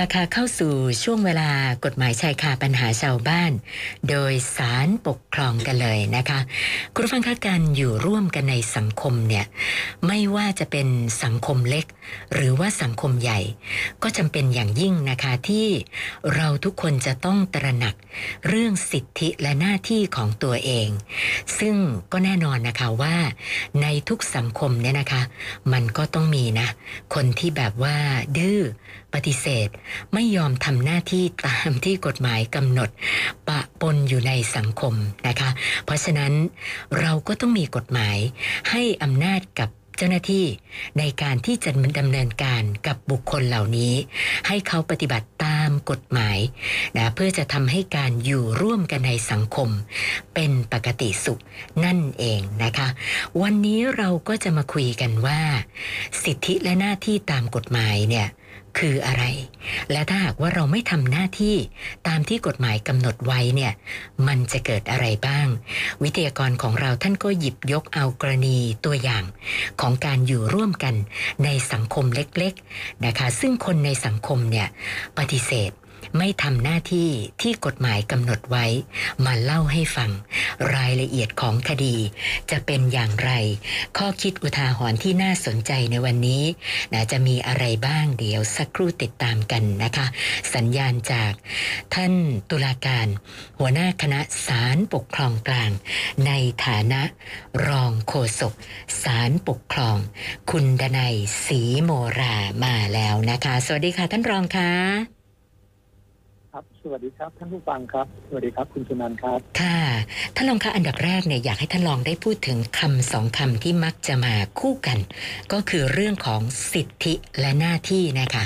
ละค่ะเข้าสู่ช่วงเวลากฎหมายชายคาปัญหาชาวบ้าน โดยสารปกครองกันเลยนะคะ คุณผู้ฟังคะการอยู่ร่วมกันในสังคมเนี่ยไม่ว่าจะเป็นสังคมเล็ก หรือว่าสังคมใหญ่ ก็จำเป็นอย่างยิ่งนะคะที่เราทุกคนจะต้องตระหนักเรื่องสิทธิและหน้าที่ของตัวเอง ซึ่งก็แน่นอนนะคะว่าในทุกสังคมเนี่ยนะคะ มันก็ต้องมีนะ คนที่แบบว่าดื้อปฏิเสธ ไม่ยอมทำหน้าที่ตามที่กฎหมายกำหนด ปะปนอยู่ในสังคมนะคะ เพราะฉะนั้นเราก็ต้องมีกฎหมายให้อำนาจกับเจ้าหน้าที่ในการที่จะดำเนินการกับบุคคลเหล่านี้ ให้เขาปฏิบัติตามกฎหมายนะเพื่อจะทำให้การอยู่ร่วมกันในสังคม เป็นปกติสุขนั่นเองนะคะ วันนี้เราก็จะมาคุยกันว่า สิทธิและหน้าที่ตามกฎหมายเนี่ย คืออะไร และถ้าหากว่าเราไม่ทำหน้าที่ตามที่กฎหมายกำหนดไว้เนี่ย มันจะเกิดอะไรบ้าง วิทยากรของเราท่านก็หยิบยกเอากรณีตัวอย่าง ของการอยู่ร่วมกันในสังคมเล็กๆนะคะ ซึ่งคนในสังคมเนี่ยปฏิเสธ ไม่ทำหน้าที่ที่กฎหมายกำหนดไว้ มาเล่าให้ฟัง รายละเอียดของคดี จะเป็นอย่างไร ข้อคิดอุทาหรณ์ที่น่าสนใจในวันนี้นะจะมีอะไรบ้างเดี๋ยวสักครู่ติดตามกันนะคะ สัญญาณจากท่านตุลาการ หัวหน้าคณะศาลปกครองกลาง ในฐานะรองโฆษกศาลปกครอง คุณดนัยศรีโมรามาแล้วนะคะ สวัสดีค่ะท่านรองคะ ครับ สวัสดีครับ ท่านผู้ฟังครับ สวัสดีครับคุณสุนันท์ครับ ค่ะท่านรองคะอันดับแรกเนี่ยอยากให้ท่านรองได้พูดถึงคำสองคำที่มักจะมาคู่กัน ก็คือเรื่องของสิทธิและหน้าที่นะคะ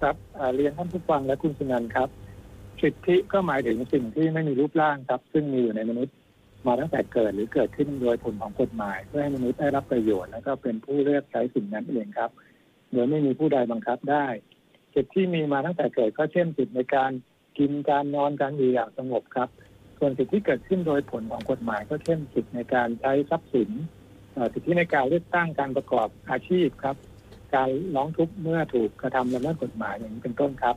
ครับอ่าเรียนท่านผู้ฟังและคุณสุนันท์ครับ สิทธิก็หมายถึงสิ่งที่ไม่มีรูปร่างครับ ซึ่งมีอยู่ในมนุษย์มาตั้งแต่เกิดหรือเกิดขึ้นโดยผลของกฎหมาย เพื่อให้มนุษย์ได้รับประโยชน์ แล้วก็เป็นผู้เลือกใช้สิ่งนั้นเองครับ โดยไม่มีผู้ใดบังคับได้ สิทธิที่มีมาตั้งแต่เกิดก็เช่นสิทธิในการกินการนอนการอยู่อย่างสงบครับ ส่วนสิทธิที่เกิดขึ้นโดยผลของกฎหมาย ก็เช่นสิทธิในการใช้ทรัพย์สินสิทธิในการเลือกตั้งการประกอบอาชีพครับ การร้องทุกข์เมื่อถูกกระทำละเมิดกฎหมายอย่างนี้เป็นต้นครับ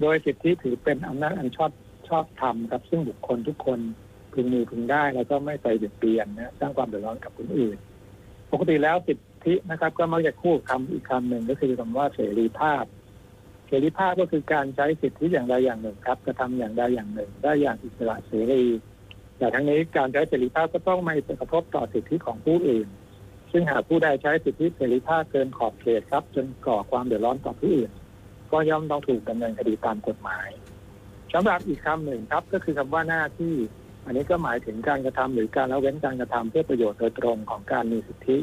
โดยสิทธิถือเป็นอำนาจอันชอบชอบธรรมครับ ซึ่งบุคคลทุกคนพึงมีพึงได้แล้วก็ไม่ไปเบียดเบียนนะสร้างความเดือดร้อนกับคนอื่น ปกติแล้วสิทธินะครับ ก็มักจะคู่คำอีกคำหนึ่งก็คือคำว่าเสรีภาพ เสรีภาพก็คือการใช้สิทธิอย่างใดอย่างหนึ่งครับกระทำอย่างใดอย่างหนึ่ง ได้อย่างอิสระเสรีแต่ทั้งนี้การใช้เสรีภาพก็ต้องไม่กระทบต่อสิทธิของผู้อื่น ซึ่งหากผู้ใดใช้สิทธิเสรีภาพเกินขอบเขตครับ จนก่อความเดือดร้อนต่อผู้อื่น ก็ย่อมต้องถูกดำเนินคดีตามกฎหมายสำหรับอีกคำหนึ่งครับก็คือคำว่าหน้าที่ อันนี้ก็หมายถึงการกระทำหรือการละเว้นการกระทำเพื่อประโยชน์โดยตรงของการมีสิทธิ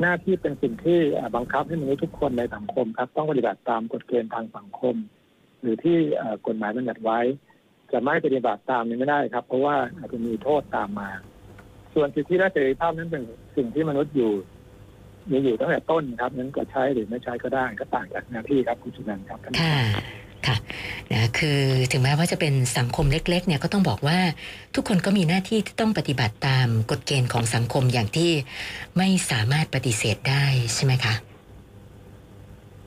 หน้าที่เป็นสิ่งที่บังคับให้มนุษย์ทุกคนในสังคมครับต้องปฏิบัติตามกฎเกณฑ์ทางสังคม หรือที่กฎหมายบัญญัติไว้ จะไม่ปฏิบัติตามนี้ไม่ได้ครับ เพราะว่าอาจจะมีโทษตามมา ส่วนสิทธิและเสรีภาพนั้นเป็นสิ่งที่มนุษย์อยู่ มีอยู่ตั้งแต่ต้นครับนั้นก็ใช้หรือไม่ใช้ก็ได้ก็ต่างจากหน้าที่ครับคุณสุนันท์ครับค่ะ ค่ะนะคือถึงแม้ว่าจะเป็นสังคมเล็กๆเนี่ยก็ต้องบอกว่าทุกคนก็มีหน้าที่ที่ต้องปฏิบัติตามกฎเกณฑ์ของสังคมอย่างที่ไม่สามารถปฏิเสธได้ใช่ไหมคะ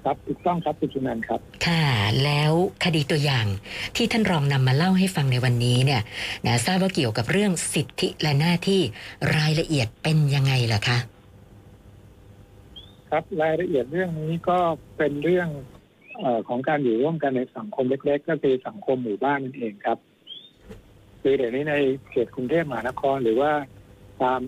ครับถูกต้องครับคุณสุนันท์ครับ ค่ะ แล้วคดีตัวอย่างที่ท่านรองนำมาเล่าให้ฟังในวันนี้เนี่ยนะทราบว่าเกี่ยวกับเรื่องสิทธิและหน้าที่รายละเอียดเป็นยังไงล่ะคะ ครับรายละเอียดเรื่องนี้ก็เป็นเรื่องเออ ของการอยู่ร่วมกันในสังคมเล็ก ๆ ก็คือสังคมหมู่บ้านนั่นเองครับคือเดี๋ยวนี้ในเขตกรุงเทพมหานครหรือว่าตาม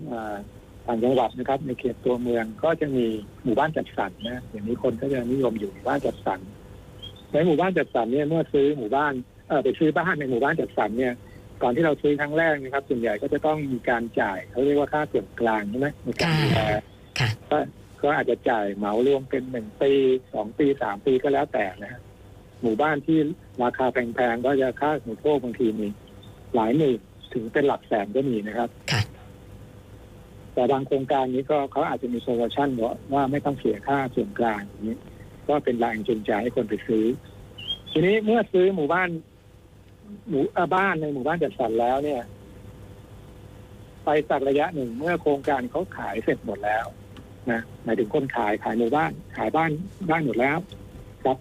ต่างจังหวัดนะครับ ในเขตตัวเมืองก็จะมีหมู่บ้านจัดสรรนะอย่างนี้คนก็จะนิยมอยู่หมู่บ้านจัดสรรในหมู่บ้านจัดสรรเนี่ยเมื่อซื้อหมู่บ้านเออไปซื้อบ้านในหมู่บ้านจัดสรรเนี่ยก่อนที่เราซื้อครั้งแรกนะครับ ส่วนใหญ่ก็จะต้องมีการจ่ายเขาเรียกว่าค่าส่วนกลางใช่ไหมในการดูแลค่ะ ก็ก็อาจจะจ่ายเหมารวมเป็นหนึ่งปีสองปีสามปีก็แล้วแต่นะฮะหมู่บ้านที่ราคาแพงๆก็จะค่าสมุทโภคบางทีมีหลายหมื่นถึงเป็นหลักแสนก็มีนะครับค่ะแต่บางโครงการนี้ก็เขาอาจจะมีโซลูชันว่าว่าไม่ต้องเสียค่าส่วนกลางอย่างนี้ก็เป็นแรงจูงใจให้คนไปซื้อ ทีนี้เมื่อซื้อหมู่บ้าน หมู่เอ่อบ้านในหมู่บ้านจัดสรรแล้วเนี่ย ไปสักระยะหนึ่งเมื่อโครงการเขาขายเสร็จหมดแล้ว นะหมายถึงคนขายขายหมู่บ้านขายบ้านบ้านหมดแล้ว ครับ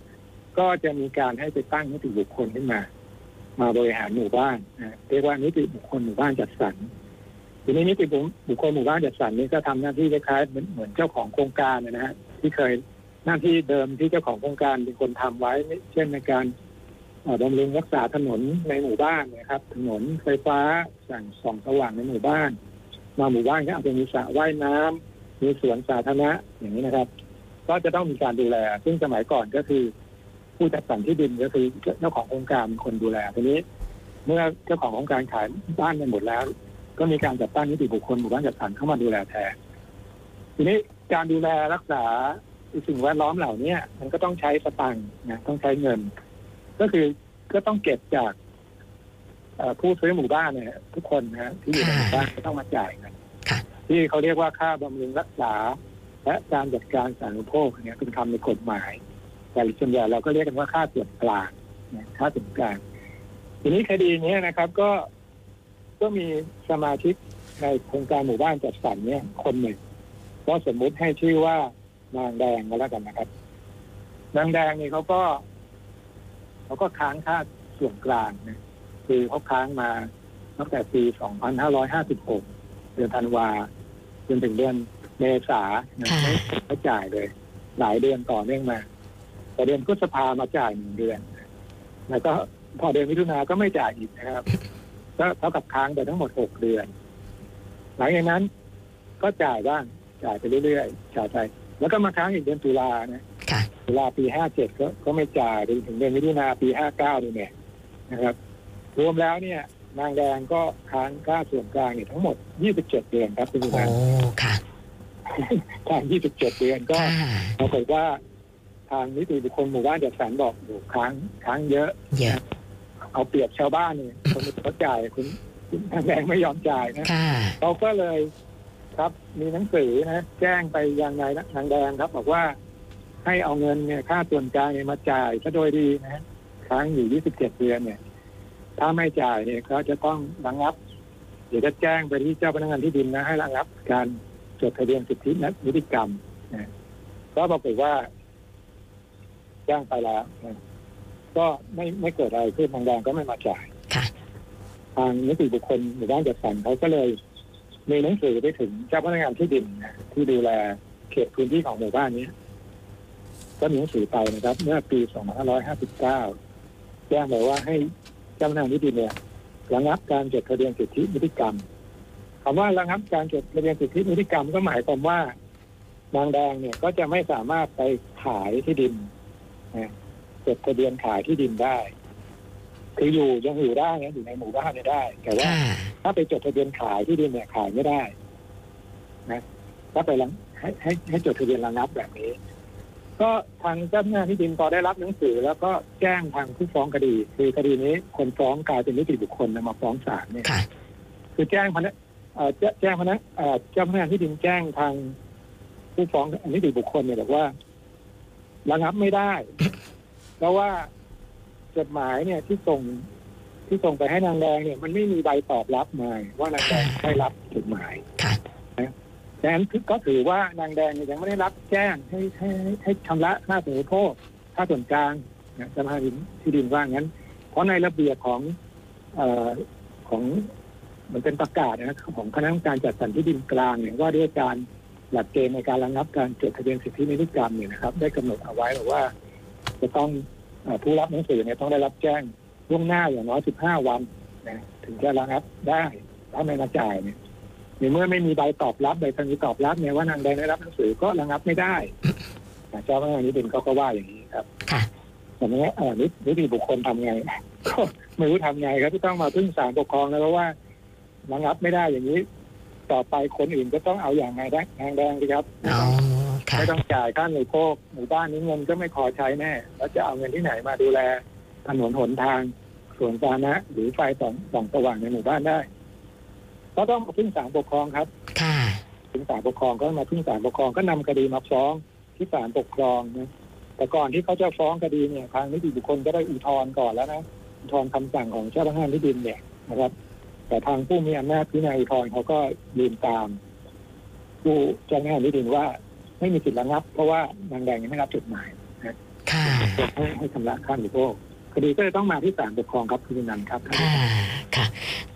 ก็จะมีการให้ไปตั้งนิติบุคคลขึ้นมา มาบริหารหมู่บ้านนะเรียกว่านิติบุคคลหมู่บ้านจัดสรรทีนี้นิติบุคคลหมู่บ้านจัดสรรนี้ก็ทำหน้าที่คล้ายๆเหมือนเจ้าของโครงการนะฮะที่เคยหน้าที่เดิมที่เจ้าของโครงการเป็นคนทำไว้ เช่นในการบำรุงรักษาถนนในหมู่บ้านนะครับ ถนนไฟฟ้าสั่งส่องสว่างในหมู่บ้านมาหมู่บ้านก็อาจจะมีสระว่ายน้ำ มีสวนสาธารณะอย่างนี้นะครับ ก็จะต้องมีการดูแล ซึ่งสมัยก่อนก็คือผู้จัดสรรที่ดินก็คือเจ้าของโครงการเป็นคนดูแลทีนี้ เมื่อเจ้าของโครงการขายบ้านไปหมดแล้ว ก็มีการจัดตั้งนิติบุคคลหมู่บ้านจัดสรรเข้ามาดูแลแทนทีนี้การดูแลรักษาสิ่งแวดล้อมเหล่านี้มันก็ต้องใช้สตังค์นะต้องใช้เงิน ก็คือก็ต้องเก็บจากผู้ซื้อหมู่บ้านเนี่ยทุกคนนะที่อยู่ในหมู่บ้านก็ต้องมาจ่าย ที่เขาเรียกว่าค่าบำรุงรักษา และการจัดการสาธารณูปโภคเนี่ยเป็นคำในกฎหมาย แต่ส่วนใหญ่เราก็เรียกกันว่าค่าส่วนกลางนะค่าส่วนกลางทีนี้คดีนี้นะครับก็ก็มีสมาชิกในโครงการหมู่บ้านจัดสรรเนี่ยคนหนึ่งก็สมมุติให้ชื่อว่านางแดงก็แล้วกันนะครับนางแดงนี่เขาก็เขาก็ค้างค่าส่วนกลางนะคือเขาค้างมาตั้งแต่ปี 2556 เดือนธันวาจนถึงเดือนเมษานะค่ะไม่ไม่จ่ายเลย หลายเดือนต่อเนื่องมา แต่เดือนพฤษภามาจ่ายหนึ่งเดือน แล้วก็พอเดือนมิถุนาก็ไม่จ่ายอีกนะครับก็เท่ากับค้างไปทั้งหมดหกเดือน หลังจากนั้นก็จ่ายบ้างจ่ายไปเรื่อยๆจ่ายไปแล้วก็มาค้างอีกเดือนตุลานะค่ะตุลาปีห้าเจ็ดก็ก็ไม่จ่ายไปถึงเดือนมิถุนาปีห้าเก้านี่เนี่ยนะครับ รวมแล้วเนี่ย นางแดงก็ค้างค่าส่วนกลางเนี่ยทั้งหมดยี่สิบเจ็ดเดือนครับคุณผู้ชโอ้มค่ะค้างยี่สิบเจ็ดเดือนก็ค่ะปรากฏว่าทางนิติบุคคลหมู่บ้านจัดสรรบอกโอ้ค้างค้างเยอะ เยอะเอาเปรียบชาวบ้านเนี่ยคนอื่นเขาจ่ายคุณคุณทางแดงไม่ยอมจ่ายนะ ค่ะเราก็เลยครับมีหนังสือนะ แจ้งไปยังนายนางแดงครับ บอกว่าให้เอาเงินเนี่ยค่าส่วนกลางเนี่ยมาจ่ายซะโดยดีนะค้างอยู่ 27 เดือนเนี่ย ถ้าไม่จ่ายเนี่ยเขาจะต้องระงับ เดี๋ยวจะแจ้งไปที่เจ้าพนักงานที่ดินนะให้ระงับ การจดทะเบียนสิทธิและนิติกรรมนะก็ปรากฏว่าแจ้งไปแล้วนะก็ไม่ไม่เกิดอะไรขึ้นทางแดงก็ไม่มาจ่ายค่ะทางนิติบุคคลหมู่บ้านจัดสรรเขาก็เลยมีหนังสือไปถึงเจ้าพนักงานที่ดินนะที่ดูแลเขตพื้นที่ของหมู่บ้านนี้ก็มีหนังสือไปนะครับ เมื่อปี 2559 แจ้งบอกว่าให้เจ้าพนักงานที่ดินเนี่ยระงับการจดทะเบียนสิทธินิติกรรมคำว่าระงับการจดทะเบียนสิทธินิติกรรมก็หมายความว่านางแดงเนี่ยก็จะไม่สามารถไปขายที่ดินนะจดทะเบียนขายที่ดินได้ คืออยู่ยังอยู่ได้นะอยู่ในหมู่บ้านเนี่ยได้ แต่ว่าค่ะถ้าไปจดทะเบียนขายที่ดินเนี่ยขายไม่ได้ นะถ้าไปรังให้ให้ให้จดทะเบียนระงับแบบนี้ ก็ทางเจ้าหน้าที่ดินพอได้รับหนังสือ แล้วก็แจ้งทางผู้ฟ้องคดี คือคดีนี้คนฟ้องกลายเป็นนิติบุคคลนะมาฟ้องศาลเนี่ยค่ะ คือแจ้งพนักเอ่อแจ้แจ้งพนักเอ่อเจ้าพนักงานที่ดินแจ้งทางผู้ฟ้องนิติบุคคลเนี่ยบอกว่าระงับไม่ได้ เพราะว่าจดหมายเนี่ยที่ส่งที่ส่งไปให้นางแดงเนี่ย มันไม่มีใบตอบรับมาว่านางแดงได้รับจดหมาย ค่ะ ดังนั้นก็ถือว่านางแดงยังไม่ได้รับแจ้งให้ให้ให้ชำระค่าสมโภชค่าส่วนกลางนะสมาคมที่ดินว่างั้น เพราะในระเบียบของเอ่อของมันเป็นประกาศนะครับของคณะกรรมการจัดสรรที่ดินกลางเนี่ยว่าด้วยการหลักเกณฑ์ในการระงับการจดทะเบียนสิทธินิติกรรมเนี่ยนะครับ ได้กำหนดเอาไว้บอว่า จะต้องผู้รับหนังสือเนี่ยต้องได้รับแจ้งล่วงหน้าอย่างน้อย 15 วันนะถึงจะระงับได้ถ้าไม่มาจ่ายเนี่ย ในเมื่อไม่มีใบตอบรับใบสัญญาตอบรับเนี่ยว่านางแดงได้รับหนังสือก็ระงับไม่ได้นะเจ้าพนักงานนิติเขาก็ว่าอย่างนี้ครับค่ะแต่เนี้ยเออนินิติบุคคลทำไงก็ไม่รู้ทำไงครับที่ต้องมาพึ่งศาลปกครองแล้วเพราะว่าระงับไม่ได้อย่างนี้ ต่อไปคนอื่นก็ต้องเอาอย่างไงได้ทางแดงสิครับอ๋อค่ะไม่ต้องจ่ายค่าหน่วยโภคหมู่บ้านนี้เงินก็ไม่พอใช้แน่แล้วจะเอาเงินที่ไหนมาดูแลถนนหนทางสวนสาธารณะหรือไฟส่องส่องสว่างในหมู่บ้านได้ ก็ต้องมาพึ่งศาลปกครองครับค่ะพึ่งศาลปกครองก็มาพึ่งศาลปกครองก็นำคดีมาฟ้องที่ศาลปกครองนะแต่ก่อนที่เขาจะฟ้องคดีเนี่ยทางนิติบุคคลก็ได้อุทธรณ์ก่อนแล้วนะอุทธรณ์คำสั่งของเจ้าพนักงานที่ดินเนี่ยนะครับ แต่ทางผู้มีอำนาจพิจารณาอุทธรณ์เขาก็ยืนตาม ผู้เจ้าพนักงานที่ดินว่า ไม่มีสิทธิ์ระงับ เพราะว่านางแดงยังไม่รับจดหมายค่ะให้ให้ชำระค่าบริโภคคดีก็เลยต้องมาที่ศาลปกครองครับคุณนันท์ครับค่ะค่ะ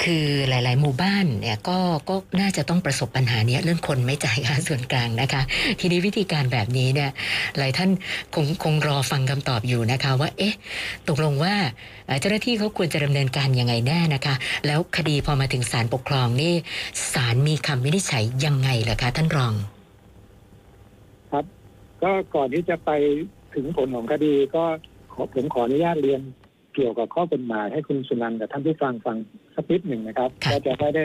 คือหลาย ๆ หมู่บ้านเนี่ยก็ก็น่าจะต้องประสบปัญหานี้เรื่องคนไม่จ่ายค่าส่วนกลางนะคะ ทีนี้วิธีการแบบนี้เนี่ยหลายท่านคงคงรอฟังคำตอบอยู่นะคะว่าเอ๊ะตกลงว่าเจ้าหน้าที่เขาควรจะดำเนินการยังไงแน่นะคะ แล้วคดีพอมาถึงศาลปกครองนี่ศาลมีคำวินิจฉัยยังไงเหรอคะท่านรอง ครับ ก็ก่อนที่จะไปถึงผลของคดีก็ผมขออนุญาตเรียน เกี่ยวกับข้อกฎหมายให้คุณสุนันท์กับท่านผู้ฟังฟังสักนิดหนึ่งนะครับครับก็จะไม่ได้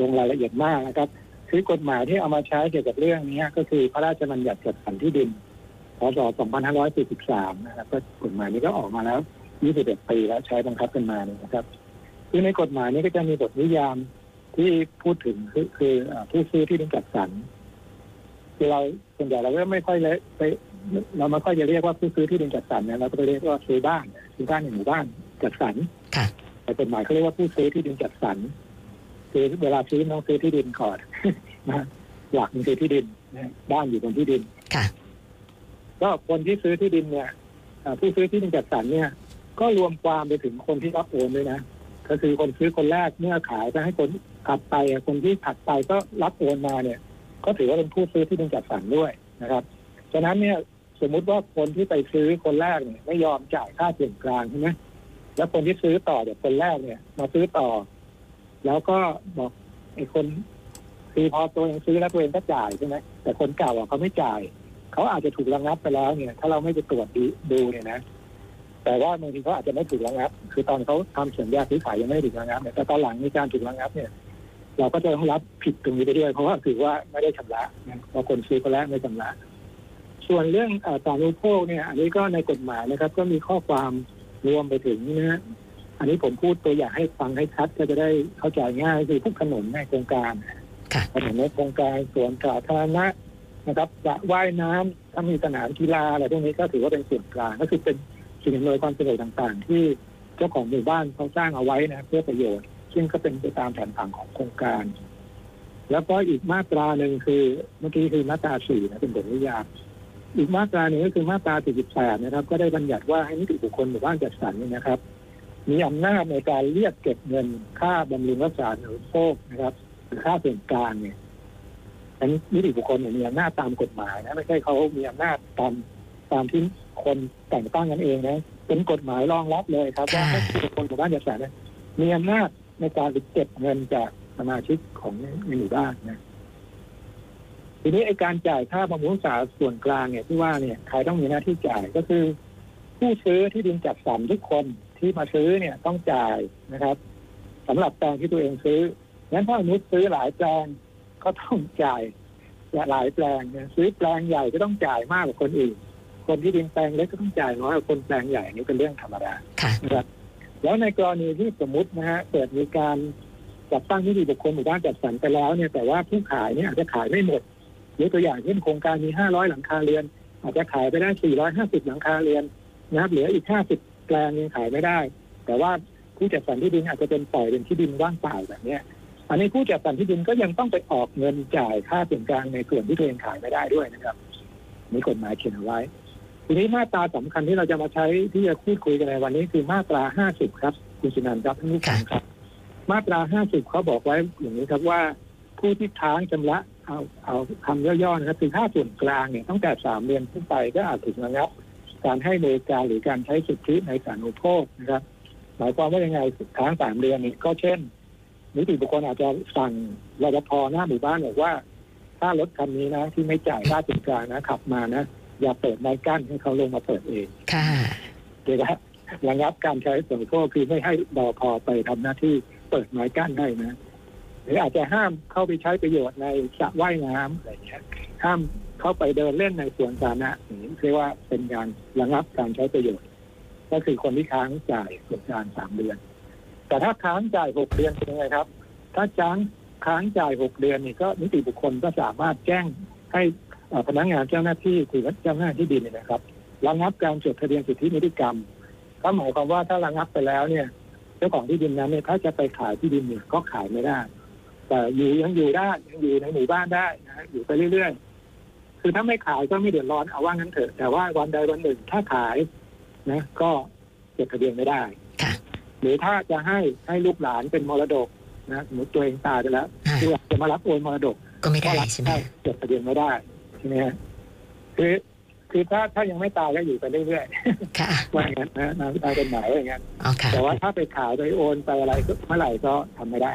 ลงรายละเอียดมากนะครับ คือกฎหมายที่เอามาใช้เกี่ยวกับเรื่องนี้ก็คือพระราชบัญญัติจัดสรรที่ดิน พศ 2543 นะครับก็กฎหมายนี้ก็ออกมาแล้ว 21 ปีแล้วใช้บังคับกันมาเนี่ยนะครับ คือในกฎหมายนี้ก็จะมีบทนิยามที่พูดถึงคือคือเอ่อผู้ซื้อที่ดินจัดสรร คือเราส่วนใหญ่เราก็ไม่ค่อยเลยไปเราไม่ค่อยจะเรียกว่าผู้ซื้อที่ดินจัดสรรเนี่ยเราก็ไปเรียกว่าซื้อบ้านซื้อบ้านในหมู่บ้านจัดสรรค่ะแต่กฎหมายเขาเรียกว่าผู้ซื้อที่ดินจัดสรรคือเวลาซื้อต้องซื้อที่ดินก่อนนะหลักมันคือที่ดินนะบ้านอยู่บนที่ดินค่ะก็คนที่ซื้อที่ดินเนี่ยเอ่อผู้ซื้อที่ดินจัดสรรเนี่ย ก็รวมความไปถึงคนที่รับโอนด้วยนะก็คือคนซื้อคนแรกเมื่อขายไปให้คนถัดไปอะคนที่ถัดไปก็รับโอนมาเนี่ย ก็ถือว่าเป็นผู้ซื้อที่ดินจัดสรรด้วยนะครับฉะนั้นเนี่ยสมมุติว่าคนที่ไปซื้อคนแรกเนี่ยไม่ยอมจ่ายค่าส่วนกลางใช่ไหมแล้วคนที่ซื้อต่อจากคนแรกเนี่ย มาซื้อต่อ แล้วก็บอกไอ้คนคือพอตัวเองซื้อแล้วตัวเองก็จ่ายใช่ไหมแต่คนเก่าอะเขาไม่จ่าย เขาอาจจะถูกระงับไปแล้วเนี่ย ถ้าเราไม่ไปตรวจดูดูเนี่ยนะแต่ว่าบางทีเขาอาจจะไม่ถูกระงับ คือตอนเขาทำสัญญาซื้อขายยังไม่ถูกระงับเนี่ยแต่ตอนหลังมีการถูกระงับเนี่ย เราก็จะต้องรับผิดตรงนี้ไปด้วย เพราะว่าถือว่าไม่ได้ชำระนะเพราะคนซื้อคนแรกไม่ชำระ ส่วนเรื่องเอ่อการบริโภคเนี่ย อันนี้ก็ในกฎหมายนะครับ ก็มีข้อความรวมไปถึงนะฮะอันนี้ผมพูดตัวอย่างให้ฟังให้ชัดก็จะได้เข้าใจง่ายคือพวกถนนในโครงการค่ะถนนในโครงการสวนสาธารณะนะครับสระว่ายน้ำถ้ามีสนามกีฬาอะไรพวกนี้ก็ถือว่าเป็นส่วนกลางก็คือเป็นสิ่งอำนวยความสะดวกต่างๆ ที่เจ้าของหมู่บ้านเขาสร้างเอาไว้นะเพื่อประโยชน์ ซึ่งก็เป็นไปตามแผนผังของโครงการ แล้วก็อีกมาตราหนึ่งคือเมื่อกี้คือมาตราสี่นะเป็นบทนิยามอีกมาตราหนึ่งก็คือมาตรา48นะครับ ก็ได้บัญญัติว่าให้นิติบุคคลหมู่บ้านจัดสรรเนี่ยนะครับ มีอำนาจในการเรียกเก็บเงินค่าบำรุงรักษาหรือโภคนะครับหรือค่าส่วนกลางเนี่ยอันนี้นิติบุคคลเนี่ยมีอำนาจตามกฎหมายนะไม่ใช่เขามีอำนาจตามตามที่คนแต่งตั้งกันเองนะเป็นกฎหมายรองรับเลยครับว่าค่ะให้นิติบุคคลหมู่บ้านจัดสรรเนี่ยมีอำนาจ ในการไปเก็บเงินจากสมาชิกของในหมู่บ้านนะทีนี้ไอการจ่ายค่าบำรุงรักษาส่วนกลางเนี่ยที่ว่าเนี่ยใครต้องมีหน้าที่จ่ายก็คือ ผู้ซื้อที่ดินจัดสรรทุกคนที่มาซื้อเนี่ยต้องจ่ายนะครับสำหรับแปลงที่ตัวเองซื้องั้นถ้าอนุษย์ซื้อหลายแปลงก็ต้องจ่ายหลายแปลงเนี่ยซื้อแปลงใหญ่ก็ต้องจ่ายมากกว่าคนอื่น คนที่ดินแปลงเล็กก็ต้องจ่ายน้อยกว่าคนแปลงใหญ่นี่เป็นเรื่องธรรมดาค่ะนะครับ แล้วในกรณีที่สมมตินะฮะเกิดมีการจัดตั้งนิติบุคคลหมู่บ้านจัดสรรไปแล้วเนี่ยแต่ว่าผู้ขายเนี่ยอาจจะขายไม่หมดยกตัวอย่างเช่นโครงการมี 500 หลังคาเรือน อาจจะขายไปได้ 450 หลังคาเรือนนะครับเหลืออีก 50 แปลงยังขายไม่ได้ แต่ว่าผู้จัดสรรที่ดินอาจจะเป็นปล่อยเป็นที่ดินว่างเปล่าแบบเนี้ยอันนี้ผู้จัดสรรที่ดินก็ยังต้องไปออกเงินจ่ายค่าส่วนกลางในส่วนที่ตัวเองขายไม่ได้ด้วยนะครับมีกฎหมายเขียนเอาไว้ ทีนี้มาตราสำคัญที่เราจะมาใช้ที่จะพูดคุยกันในวันนี้คือมาตรา 50 ครับ คุณสุนันท์ครับท่านผู้ฟังครับ มาตรา 50 เขาบอกไว้อย่างนี้ครับว่า ผู้ที่ค้างชำระเอาเอาคำย่อๆนะครับคือค่าส่วนกลางเนี่ยตั้งแต่สามเดือนขึ้นไปก็อาจถูกระงับ การให้บริการหรือการใช้สิทธิในสารุโภคนะครับหมายความว่ายังไงค้างสามเดือนนี่ก็เช่นนิติบุคคลอาจจะสั่งรปภหน้าหมู่บ้านบอกว่า ถ้ารถคันนี้นะที่ไม่จ่ายค่าส่วนกลางนะขับมานะ อย่าเปิดไม้กั้นให้เขาลงมาเปิดเองค่ะเดี๋ยวนะระงับการใช้ส่วนโทษคือไม่ให้รอพอไปทำหน้าที่เปิดไม้กั้นให้นะ หรืออาจจะห้ามเข้าไปใช้ประโยชน์ในสระว่ายน้ำอะไรอย่างเงี้ยห้ามเข้าไปเดินเล่นในสวนสาธารณะอย่างนี้เรียกว่าเป็นการระงับการใช้ประโยชน์ ก็คือคนที่ค้างจ่ายส่วนกลางสามเดือน แต่ถ้าค้างจ่ายหกเดือนเป็นยังไงครับ ถ้าจ้างค้างจ่ายหกเดือนนี่ก็นิติบุคคลก็สามารถแจ้งให้เอ่อ พนักงานเจ้าหน้าที่คือเจ้าหน้าที่ดินเนี่ยนะครับระงับการจดทะเบียนสิทธินิติกรรม ก็หมายความว่าถ้าระงับไปแล้วเนี่ย เจ้าของที่ดินนั้นเนี่ยถ้าจะไปขายที่ดินเนี่ยก็ขายไม่ได้ แต่อยู่ยังอยู่ได้ยังอยู่ในหมู่บ้านได้นะฮะอยู่ไปเรื่อยๆคือถ้าไม่ขายก็ไม่เดือดร้อนเอาว่างั้นเถอะแต่ว่าวันใดวันหนึ่งถ้าขายนะ ก็จดทะเบียนไม่ได้ค่ะหรือถ้าจะให้ให้ลูกหลานเป็นมรดกนะสมมติตัวเองตายไปแล้วอ่าลูกหลานจะมารับโอนมรดกก็ไม่ก็ได้รับใช่ไหมได้จดทะเบียนไม่ได้ ใช่ไหมฮะคือคือถ้าถ้ายังไม่ตายก็อยู่ไปเรื่อยค่ะๆว่าอย่างนั้นนะนะตามกฎหมายว่าอย่างนั้นอ๋อค่ะแต่ว่าถ้าไปขายไปโอนไปอะไรก็เมื่อไหร่ก็ทำไม่ได้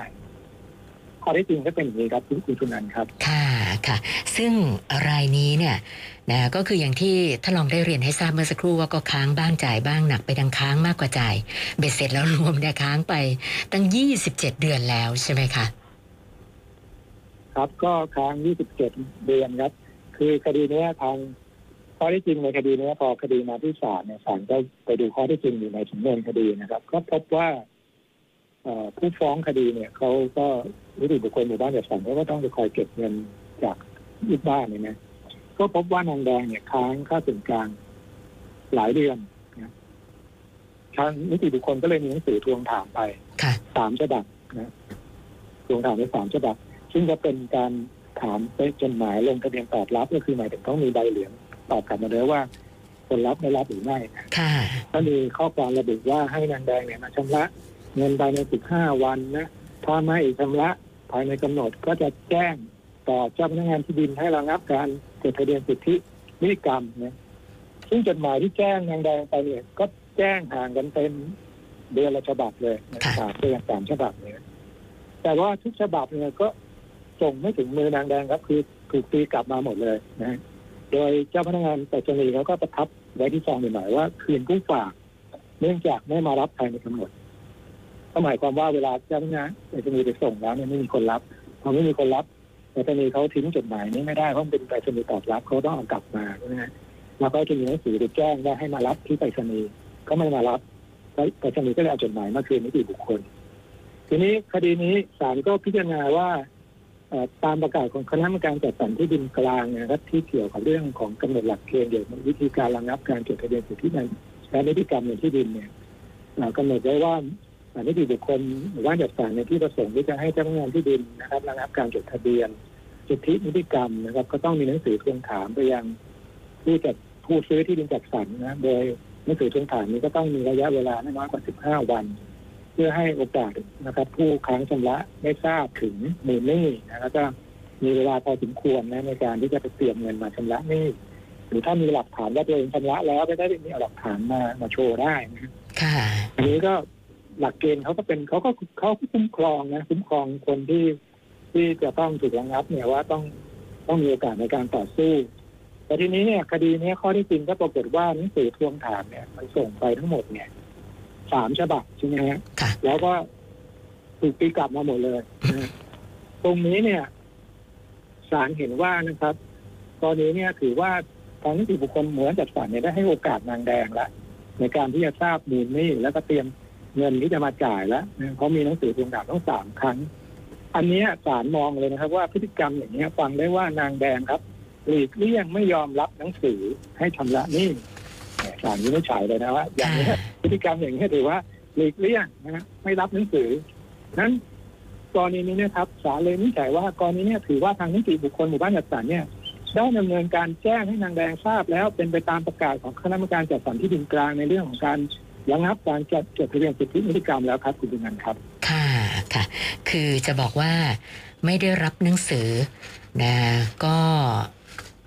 ข้อที่จริงก็เป็นอย่างนี้ครับคุณคุณชุนันท์ครับ ค่ะค่ะ ซึ่งรายนี้เนี่ยนะก็คืออย่างที่ท่านลองได้เรียนให้ทราบเมื่อสักครู่ว่าก็ค้างบ้างจ่ายบ้างหนักไปทางค้างมากกว่าจ่ายเบ็ดเสร็จแล้วรวมเนี่ยค้างไปตั้ง 27 เดือนแล้วใช่ไหมคะ ครับก็ค้าง 27 เดือนครับ คือคดีเนี้ยทางข้อที่จริงในคดีเนี้ยพอคดีมาที่ศาลเนี่ยศาลก็ไปดูข้อที่จริงอยู่ในสำนวนคดีนะครับ ก็พบว่าเอ่อผู้ฟ้องคดีเนี่ยเขาก็นิติบุคคลหมู่บ้านจัดสรรเขาก็ต้องไปคอยเก็บเงินจากลูกบ้านเนี่ยนะก็พบว่านางแดงเนี่ยค้างค่าส่วนกลางหลายเดือนนะทางนิติบุคคลก็เลยมีหนังสือทวงถามไปค่ะสามฉบับนะทวงถามไปสามฉบับ ซึ่งจะเป็นการ ถามไปจดหมายลงทะเบียนตอบรับก็คือหมายถึงต้องมีใบเหลืองตอบกลับมาเลยว่าคนรับไม่รับหรือไม่ค่ะก็มีข้อความระบุว่าให้นางแดงเนี่ยมาชำระ เงินภายใน 15 วันนะถ้าไม่ชำระภายในกำหนดก็จะแจ้งต่อเจ้าพนักงานที่ดินให้ระงับการจดทะเบียนสิทธินิติกรรมนะซึ่งจดหมายที่แจ้งนางแดงไปเนี่ยก็แจ้งห่างกันเป็นเดือนละฉบับเลยนะค่ะสามเดือนสามฉบับเนี่ยแต่ว่าทุกฉบับเนี่ยก็ ส่งไม่ถึงมือนางแดงครับ คือถูกตีกลับมาหมดเลยนะโดยเจ้าพนักงานไปรษณีย์เขาก็ประทับไว้ที่ซองหน่อยว่า คืนผู้ฝาก เนื่องจากไม่มารับภายในกำหนดก็หมายความว่าเวลาเจ้าพนักงานไปรษณีย์ไปส่งแล้วเนี่ยไม่มีคนรับพอไม่มีคนรับไปรษณีย์เขาทิ้งจดหมายนี้ไม่ได้เพราะเป็นไปรษณีย์ตอบรับเขาต้องเอากลับมาใช่ไหมฮะแล้วก็จะมีหนังสือไปแจ้งว่าให้มารับที่ไปรษณีย์ก็ไม่มารับไปรษณีย์ก็เลยเอาจดหมายมาคืนนิติบุคคล ทีนี้คดีนี้ศาลก็พิจารณาว่า ตามประกาศของคณะกรรมการจัดสรรที่ดินกลางนะครับที่เกี่ยวกับเรื่องของกำหนดหลักเกณฑ์เกี่ยวกับวิธีการระงับการจดทะเบียนสิทธิในและนิติกรรมในที่ดินเนี่ยเอ่อกำหนดไว้ว่านิติบุคคลหรือว่าจัดสรรในที่ประสงค์ที่จะให้เจ้าพนักงานที่ดินนะครับระงับการจดทะเบียนสิทธินิติกรรมนะครับ ก็ต้องมีหนังสือทวงถามไปยังผู้จัดผู้ซื้อที่ดินจัดสรรนะโดยหนังสือทวงถามนี้ก็ต้องมีระยะเวลาไม่น้อยกว่า 15 วัน พื่อให้โอกาสนะครับ ผู้ค้างชำระได้ทราบถึงมูลหนี้นะแล้วก็มีเวลาพอสมควรนะในการที่จะไปเตรียมเงินมาชำระหนี้หรือถ้ามีหลักฐานว่าตัวเองชำระแล้วก็ได้มีเอาหลักฐานมามาโชว์ได้นะค่ะอันนี้ก็หลักเกณฑ์เขาก็เป็นเขาก็เขาก็คุ้มครองนะคุ้มครองคนที่ที่จะต้องถูกระงับ เนี่ยว่าต้องต้องมีโอกาสในการต่อสู้แต่ทีนี้เนี่ยคดีเนี้ยข้อที่จริงก็ปรากฏว่าหนังสือทวงถามเนี่ยมันส่งไปทั้งหมดเนี่ย สามฉบับใช่ไหมฮะค่ะ แล้วก็ถูกตีกลับมาหมดเลยนะฮะตรงนี้เนี่ยศาลเห็นว่านะครับ ตอนนี้เนี่ยถือว่าทางนิติบุคคลเหมือนจัดสรรเนี่ยได้ให้โอกาสนางแดงละในการที่จะทราบมูลหนี้แล้วก็เตรียมเงินที่จะมาจ่ายแล้วนะเพราะมีหนังสือทวงถามต้องสามครั้ง อันเนี้ยศาลมองเลยนะครับ ว่าพฤติกรรมอย่างเนี้ยฟังได้ว่านางแดงครับ หลีกเลี่ยงไม่ยอมรับหนังสือให้ชำระหนี้เนี่ย ศาลนี้ไม่ฉายเลยนะว่าอย่างนี้ยพฤติกรรมอย่างนี้ถือว่าหลีกเลี่ยงนะฮะไม่รับหนังสือนั้นกรณีนี้เนะครับศาลเลยวินิจฉัยว่ากรณีเนี้ถือว่าทางนิติบุคคลหมู่บ้านจัดสรรเนี่ยได้ดำเนินการแจ้งให้นางแดงทราบแล้วเป็นไปตามประกาศของคณะกรรมการจัดสรรที่ดินกลางในเรื่องของการระงับการจัดจดทะเบียนสิทธินิติกรรมแล้วครับคุณดุนันท์ครับ ค่ะค่ะ คือจะบอกว่าไม่ได้รับหนังสือนะก็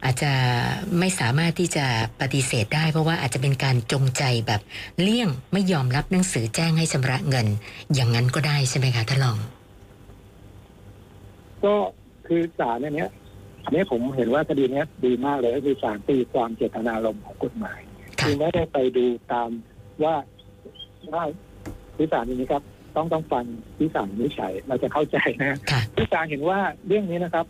อาจจะไม่สามารถที่จะปฏิเสธได้ เพราะว่าอาจจะเป็นการจงใจแบบเลี่ยงไม่ยอมรับหนังสือแจ้งให้ชำระเงิน อย่างนั้นก็ได้ใช่ไหมคะท่านรอง ก็คือศาลอันเนี้ยอันนี้ผมเห็นว่าคดีเนี้ยดีมากเลยก็คือศาลตีความเจตนารมณ์ของกฎหมายค่ะคือไม่ได้ไปดูตามว่าว่าที่ศาลอย่างนี้ครับ ต้องต้องฟังที่ศาลวินิจฉัยเราจะเข้าใจนะค่ะที่ศาลเห็นว่าเรื่องนี้นะครับ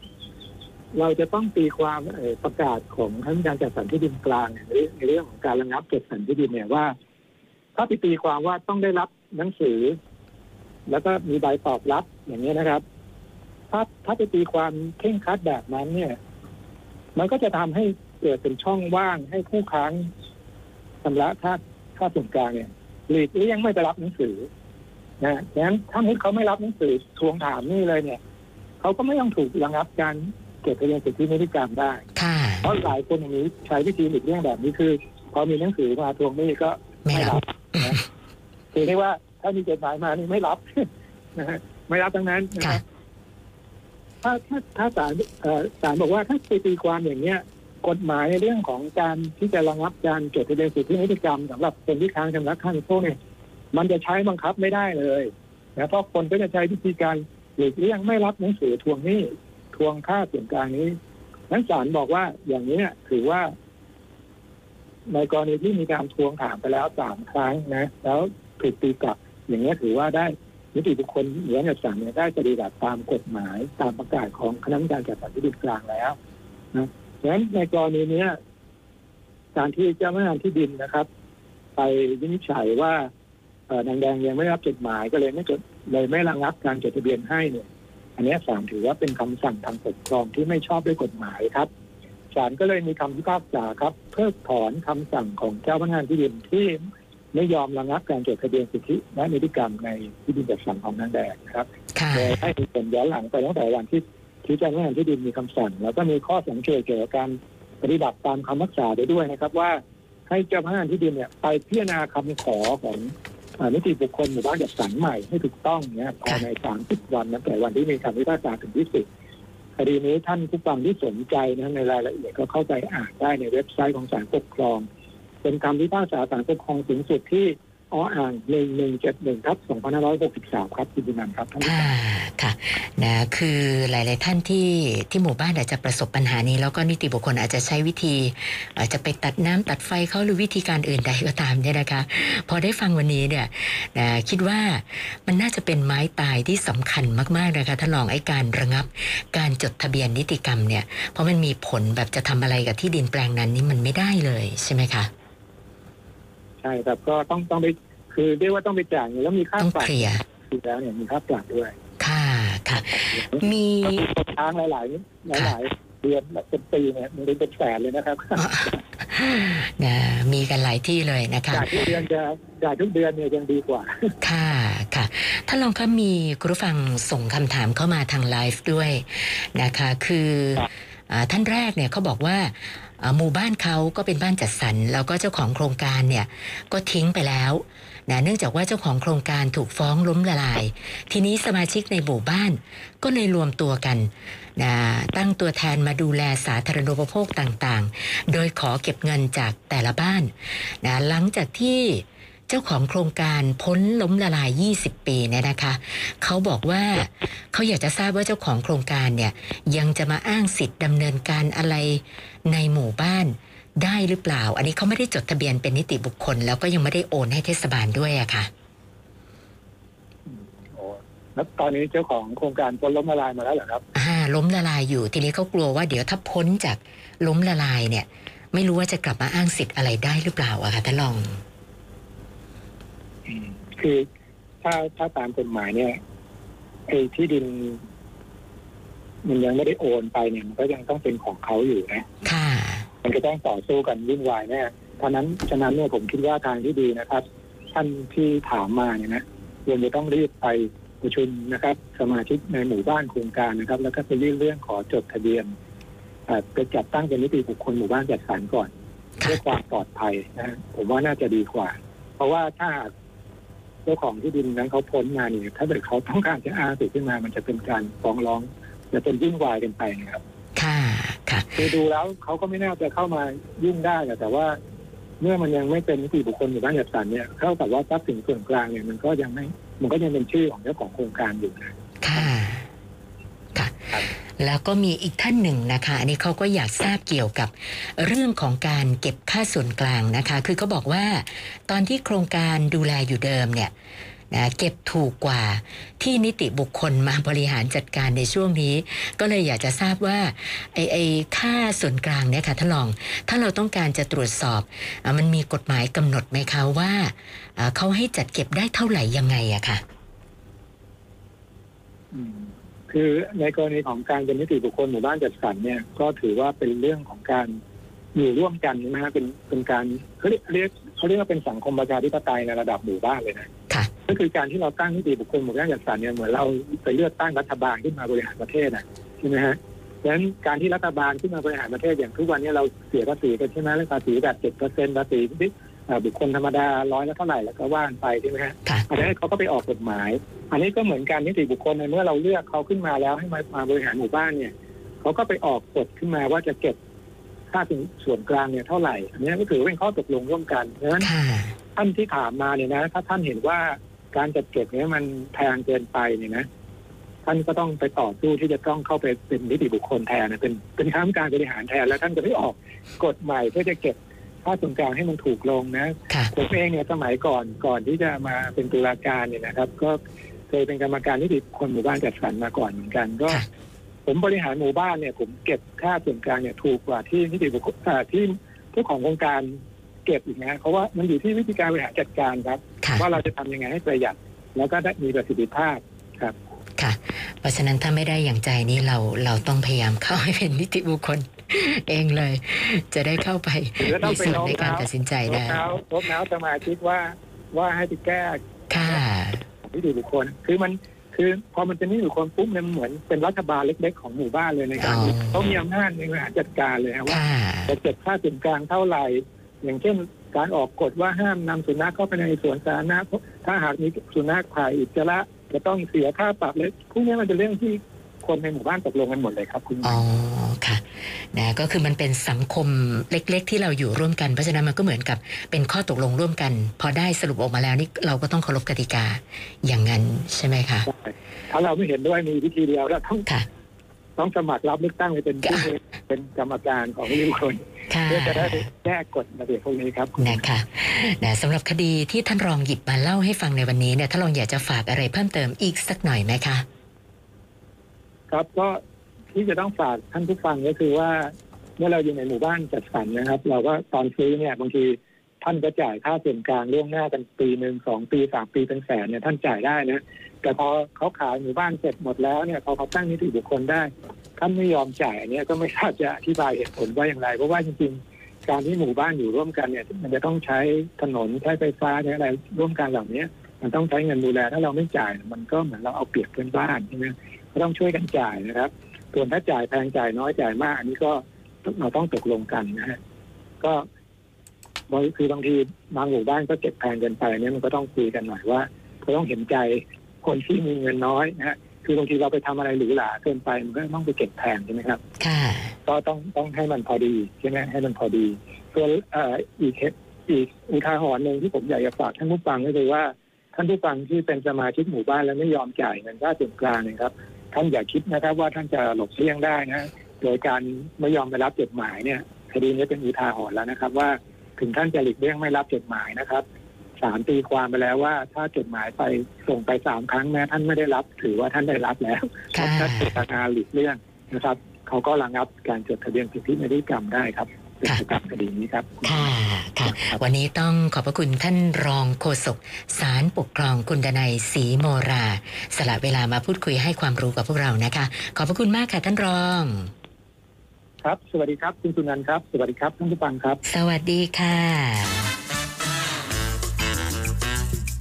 เราจะต้องตีความประกาศของคณะกรรมการจัดสรรที่ดินกลางเนี่ยในในเรื่องของการระงับจัดสรรที่ดินเนี่ยว่า ถ้าไปตีความว่าต้องได้รับหนังสือ แล้วก็มีใบตอบรับอย่างนี้นะครับ ถ้าถ้าไปตีความเข่งคัดแบบนั้นเนี่ย มันก็จะทำให้เกิดเป็นช่องว่างให้ผู้ค้างชำระค่าค่าส่วนกลางเนี่ยหลีกเลี่ยงไม่ไปรับหนังสือนะดังนั้นถ้ามุดเขาไม่รับหนังสือทวงถามนี่เลยเนี่ยเขาก็ไม่ต้องถูกระงับการ จดทะเบียนสิทธินิติกรรมได้ ค่ะ เพราะหลายคนอย่างนี้ใช้วิธีหลีกเลี่ยงแบบนี้คือ พอมีหนังสือมาทวงหนี้ก็ไม่ไม่รัรับบนะคือเรียกว่าถ้ามีจดหมายมานี่ไม่รับนะฮะไม่รับทั้งนั้นนะคค่ะรับถ้าถ้าถ้าศาลเอ่อศาลบอกว่าถ้าไปตีความอย่างเนี้ยกฎหมายในเรื่องของการที่จะระงับการจดทะเบียนสิทธินิติกรรมสำหรับคนที่ค้างชำระค่าเงินกู้เนี่ยมันจะใช้บังคับไม่ได้เลยนะเพราะคนก็จะใช้วิธีการหลีกเลี่ยงไม่รับหนังสือทวงหนี้ท วงค่าส่วนกลางนี้นั้นศาลบอกว่าอย่างนี้เนี่ยถือว่า ในกรณีที่มีการทวงถามไปแล้วสามครั้งนะ แล้วถูกตีกลับ อย่างนี้ถือว่าได้นิติบุคคลเหนือจากศาลเนี่ยได้ปฏิบัติตามกฎหมายตามประกาศของคณะกรรมการจัดสรรที่ดินกลางแล้วนะดังนั้นในกรณีนี้การที่เจ้าพนักงานที่ดินนะครับ ไปวินิจฉัยว่านางแดงยังไม่รับจดหมายก็เลยไม่จดเลยไม่ระงับการจดทะเบียนให้เนี่ย อันเนี้ยศาลถือว่าเป็นคำสั่งทางปกครองที่ไม่ชอบด้วยกฎหมายครับศาลก็เลยมีคำพิพากษาครับ เพิกถอนคำสั่งของเจ้าพนักงานที่ดินที่ไม่ยอมระงับการจดทะเบียนสิทธิและนิติกรรมในที่ดินจัดสรรของนางแดงนะครับค่ะโดยให้มีผลย้อนหลังไปตั้งแต่วันที่ที่เจ้าพนักงานที่ดินมีคำสั่ง แล้วก็มีข้อสังเกตเกี่ยวกับการปฏิบัติตามคำพิพากษาไปด้วยนะครับว่า ให้เจ้าพนักงานที่ดินเนี่ยไปพิจารณาคำขอของเอ่อ นิติบุคคลหมู่บ้านจัดสรรใหม่ให้ถูกต้องเนี่ยภายใน30วันนับแต่วันที่มีคำพิพากษาถึงที่สุดคดีนี้ท่านผู้ฟังที่สนใจนะในรายละเอียดก็เข้าไปอ่านได้ในเว็บไซต์ของศาลปกครอง เป็นคำพิพากษาศาลปกครองสูงสุดที่ ออ่าง1171ทับ2563ครับคุณดินันครับท่านค่ะค่ะนะคือหลาย ๆ ท่านที่ที่หมู่บ้านอาจจะประสบปัญหานี้ แล้วก็นิติบุคคลอาจจะใช้วิธี อาจจะไปตัดน้ำตัดไฟเขาหรือวิธีการอื่นใดก็ตามเนี่ยนะคะ พอได้ฟังวันนี้เนี่ยนะคิดว่ามันน่าจะเป็นไม้ตายที่สำคัญมาก ๆ นะคะถ้าลองไอ้การระงับ การจดทะเบียนนิติกรรมเนี่ยเพราะมันมีผลแบบจะทำอะไรกับที่ดินแปลงนั้นนี่มันไม่ได้เลยใช่ไหมคะ ใช่ครับก็ต้องต้องไปคือเรียกว่าต้องไปจ่ายเงินแล้วมีค่าต้องปรับเคลียร์อีกแล้วเนี่ยมีค่าปรับด้วยค่ะค่ะ มีก็มีคนค้างหลายๆหลายๆเดือนเป็นปีเนี่ยมันเป็นแสนเลยนะครับนะมีกันหลายที่เลยนะคะจ่ายทุกเดือนจะจ่ายทุกเดือนเนี่ยยังดีกว่า ค่ะค่ะท่านรองคะมีคุณผู้ฟังส่งคำถามเข้ามาทางไลฟ์ด้วยนะคะ คือครับอ่าท่านแรกเนี่ยเขาบอกว่าอ่า หมู่บ้านเขาก็เป็นบ้านจัดสรรแล้วก็เจ้าของโครงการเนี่ยก็ทิ้งไปแล้วนะเนื่องจากว่าเจ้าของโครงการถูกฟ้องล้มละลาย ทีนี้สมาชิกในหมู่บ้านก็เลยรวมตัวกันนะตั้งตัวแทนมาดูแลสาธารณูปโภคต่างๆ โดยขอเก็บเงินจากแต่ละบ้านนะหลังจากที่เจ้าของโครงการพ้นล้มละลาย 20 ปีเนี่ยนะคะ เขาบอกว่าเขาอยากจะทราบว่าเจ้าของโครงการเนี่ยยังจะมาอ้างสิทธิ์ดำเนินการอะไร ในหมู่บ้านได้หรือเปล่า อันนี้เขาไม่ได้จดทะเบียนเป็นนิติบุคคล แล้วก็ยังไม่ได้โอนให้เทศบาลด้วยอะค่ะโอ้แล้วตอนนี้เจ้าของโครงการพ้นล้มละลายมาแล้วเหรอครับอ่าล้มละลายอยู่ ทีนี้เขากลัวว่าเดี๋ยวถ้าพ้นจากล้มละลายเนี่ย ไม่รู้ว่าจะกลับมาอ้างสิทธิ์อะไรได้หรือเปล่าอะค่ะท่านรองคือถ้าถ้าตามกฎหมายเนี่ยไอ้ที่ดิน มันยังไม่ได้โอนไปเนี่ยมันก็ยังต้องเป็นของเขาอยู่นะ ค่ะ มันก็ต้องต่อสู้กันวุ่นวายแน่เพราะฉะนั้นฉะนั้นเนี่ยผมคิดว่าทางที่ดีนะครับ ท่านที่ถามมาเนี่ยนะควรจะต้องรีบไปประชุมนะครับ สมาชิกในหมู่บ้านโครงการนะครับ แล้วก็ไปยื่นเรื่องขอจดทะเบียนเอ่อไปจัดตั้งเป็นนิติบุคคลหมู่บ้านจัดสรรก่อนค่ะเพื่อความปลอดภัยนะฮะผมว่าน่าจะดีกว่า เพราะว่าถ้าเจ้าของที่ดินนั้นเขาพ้นมาเนี่ยถ้าเกิดเขาต้องการจะอ้างสิทธิ์ขึ้นมา มันจะเป็นการฟ้องร้อง จะเป็นวุ่นวายกันไปนะครับ ค่ะ ค่ะ คือดูแล้วเขาก็ไม่น่าจะเข้ามายุ่งได้อะแต่ว่า เมื่อมันยังไม่เป็นนิติบุคคลหมู่บ้านจัดสรรเนี่ยเท่ากับว่าทรัพย์สินส่วนกลางเนี่ยมันก็ยังไม่ มันก็ยังเป็นชื่อของเจ้าของโครงการอยู่นะค่ะค่ะครับแล้วก็มีอีกท่านหนึ่งนะคะ อันนี้เขาก็อยากทราบเกี่ยวกับเรื่องของการเก็บค่าส่วนกลางนะคะ คือเขาบอกว่า ตอนที่โครงการดูแลอยู่เดิมเนี่ย นะเก็บถูกกว่าที่นิติบุคคลมาบริหารจัดการในช่วงนี้ ก็เลยอยากจะทราบว่าไอ้ไอ้ค่าส่วนกลางเนี่ยค่ะท่านรอง ถ้าเราต้องการจะตรวจสอบอามันมีกฎหมายกำหนดไหมคะว่าอ่าเขาให้จัดเก็บได้เท่าไหร่ยังไงอะค่ะอืมคือในกรณีของการเป็นนิติบุคคลหมู่บ้านจัดสรรเนี่ยก็ถือว่าเป็นเรื่องของการอยู่ร่วมกันนะฮะเป็นเป็นการเขาเรียกเรียกเขาเรียกว่าเป็นสังคมประชาธิปไตยในระดับหมู่บ้านเลยนะค่ะ ก็คือการที่เราตั้งนิติบุคคลหมู่บ้านจัดสรรเนี่ยเหมือนเราไปเลือกตั้งรัฐบาลขึ้นมาบริหารประเทศนะใช่ไหมฮะดังนั้นการที่รัฐบาลขึ้นมาบริหารประเทศอย่างทุกวันนี้เราเสียภาษีกันใช่ไหมแล้วภาษีแบบเจ็ดเปอร์เซ็นต์ภาษีที่เอ่อบุคคลธรรมดาร้อยละเท่าไหร่แล้วก็ว่านไปใช่ไหมฮะค่ะอันนี้เขาก็ไปออกกฎหมาย อันนี้ก็เหมือนกันนิติบุคคลในเมื่อเราเลือกเขาขึ้นมาแล้วให้มามาบริหารหมู่บ้านเนี่ยเขาก็ไปออกกฎขึ้นมาว่าจะเก็บค่าส่วนกลางเนี่ยเท่าไหร่ อันนี้ก็ถือว่าเป็นข้อตกลงร่วมกันดังนั้นค่ะท่านที่ถามมาเนี่ยนะ ถ้าท่านเห็นว่า การจัดเก็บเนี่ยมันแพงเกินไปเนี่ยนะท่านก็ต้องไปต่อสู้ที่จะต้องเข้าไปเป็นนิติบุคคลแทนนะเป็นเป็นข้าราชการบริหารแทนแล้วท่านจะไม่ออกกฎใหม่เพื่อจะเก็บค่าส่วนกลางให้มันถูกลงนะค่ะ ผมเองเนี่ยสมัยก่อนก่อนที่จะมาเป็นตุลาการเนี่ยนะครับ ก็เคยเป็นกรรมการนิติบุคคลหมู่บ้านจัดสรรมาก่อนเหมือนกันก็ ค่ะ ผมบริหารหมู่บ้านเนี่ย ผมเก็บค่าส่วนกลางเนี่ยถูกกว่าที่นิติบุคคลอ่าที่เจ้าของโครงการ เก็บอีกนะเพราะว่ามันอยู่ที่วิธีการบริหารจัดการครับ ค่ะ ว่าเราจะทำยังไงให้ประหยัด แล้วก็ได้มีประสิทธิภาพค่ะ เพราะฉะนั้นถ้าไม่ได้อย่างใจนี้เราเราต้องพยายามเข้าให้เป็นนิติบุคคล เองเลย จะได้เข้าไปหรือต้อมีงไปส่วนโน้มในการน้าว ตัดสินใจโน้มได้น้าวโน้มน้าวสมาชิกว่าว่าให้ไปแก้ค่ะ นิติบุคคลคือมันคือพอมันเป็นนิติบุคคลปุ๊บเนี่ยมันเหมือนเป็นรัฐบาลเล็ก ๆ ของหมู่บ้านเลยในการอ๋อ เขามีอำนาจในการจัดการเลยฮะว่าค่ะ จะเก็บค่าส่วนกลางเท่าไหร่ อย่างเช่นการออกกฎว่าห้ามนำสุนัขเข้าไปในสวนสาธารณะถ้าหากมีสุนัขถ่ายอุจจาระจะต้องเสียค่าปรับเลยพวกนี้มันเป็นเรื่องที่คนในหมู่บ้านตกลงกันหมดเลยครับคุณอ๋อค่ะนะก็คือมันเป็นสังคมเล็ก ๆ ที่เราอยู่ร่วมกันเพราะฉะนั้นมันก็เหมือนกับเป็นข้อตกลงร่วมกัน พอได้สรุปออกมาแล้วนี่เราก็ต้องเคารพกติกาอย่างนั้นใช่ไหมคะถ้าเราไม่เห็นด้วยมีวิธีเดียวแล้วต้องค่ะ ต้องสมัครรับเลือกตั้งไปเป็นผู้เป็นกรรมการของนิติบุคคลค่ะเพื่อจะได้แก้กฎระเบียบพวกนี้ครับคุณนะคะนะสำหรับคดีที่ท่านรองหยิบมาเล่าให้ฟังในวันนี้เนี่ยท่านรองอยากจะฝากอะไรเพิ่มเติมอีกสักหน่อยไหมคะ ครับก็ที่จะต้องฝากท่านผู้ฟังก็คือว่า เมื่อเราอยู่ในหมู่บ้านจัดสรรนะครับ เราก็ตอนซื้อเนี่ยบางทีท่านก็จ่ายค่าส่วนกลางล่วงหน้ากันปีหนึ่งสองปีสามปีเป็นแสนเนี่ยท่านจ่ายได้นะ แต่พอเขาขายหมู่บ้านเสร็จหมดแล้วเนี่ยพอเขาตั้งนิติบุคคลได้ท่านไม่ยอมจ่ายเนี่ยก็ไม่ทราบจะอธิบายเหตุผลว่าอย่างไร เพราะว่าจริงๆ การที่หมู่บ้านอยู่ร่วมกันเนี่ย มันจะต้องใช้ถนนใช้ไฟฟ้าใช้อะไรร่วมกันเหล่านี้มันต้องใช้เงินดูแลถ้าเราไม่จ่าย มันก็เหมือนเราเอาเปรียบเพื่อนบ้านใช่ไหมก็ต้องช่วยกันจ่ายนะครับ ส่วนถ้าจ่ายแพงจ่ายน้อยจ่ายมาก อันนี้ก็เราต้องตกลงกันนะฮะก็บางคือบางทีบางหมู่บ้านก็เก็บแพงเกินไปเนี่ยมันก็ต้องคุยกันหน่อยว่าเขาต้องเห็นใจ คนที่มีเงินน้อยนะฮะคือบางทีเราไปทำอะไรหรูหราเกินไปมันก็ต้องไปเก็บแพงใช่ไหมครับค่ะก็ต้องต้องให้มันพอดีใช่ไหมให้มันพอดีส่วนเอ่ออีกเหตุอีกอุทาหรณ์หนึ่งที่ผมอยากจะฝากท่านผู้ฟังก็คือว่าท่านผู้ฟังที่เป็นสมาชิกหมู่บ้านแล้วไม่ยอมจ่ายเงินค่าส่วนกลางเนะครับท่านอย่าคิดนะครับ ว่าท่านจะหลบเลี่ยงได้นะโดยการไม่ยอมไปรับจดหมายเนี่ยคดีนี้เป็นอุทาหรณ์แล้วนะครับ ว่าถึงท่านจะหลีกเลี่ยงไม่รับจดหมายนะครับ ศาลตีความไปแล้วว่า ถ้าจดหมายไปส่งไปสามครั้งแม้ท่านไม่ได้รับถือว่าท่านได้รับแล้วค่ะถ้าเจตนาหลีกเลี่ยงนะครับ เขาก็ระงับการจดทะเบียนสิทธิในนิติกรรมได้ครับเป็นค่ะไปตามคดีนี้ครับ ค่ะ ค่ะครับวันนี้ต้องขอบพระคุณท่านรองโฆษกสารปกครองคุณดนัยศรีโมรา สละเวลามาพูดคุยให้ความรู้กับพวกเรานะคะ ขอบพระคุณมากค่ะท่านรอง ครับ สวัสดีครับ คุณสุนันท์ครับ สวัสดีครับท่านผู้ฟังครับ สวัสดีค่ะ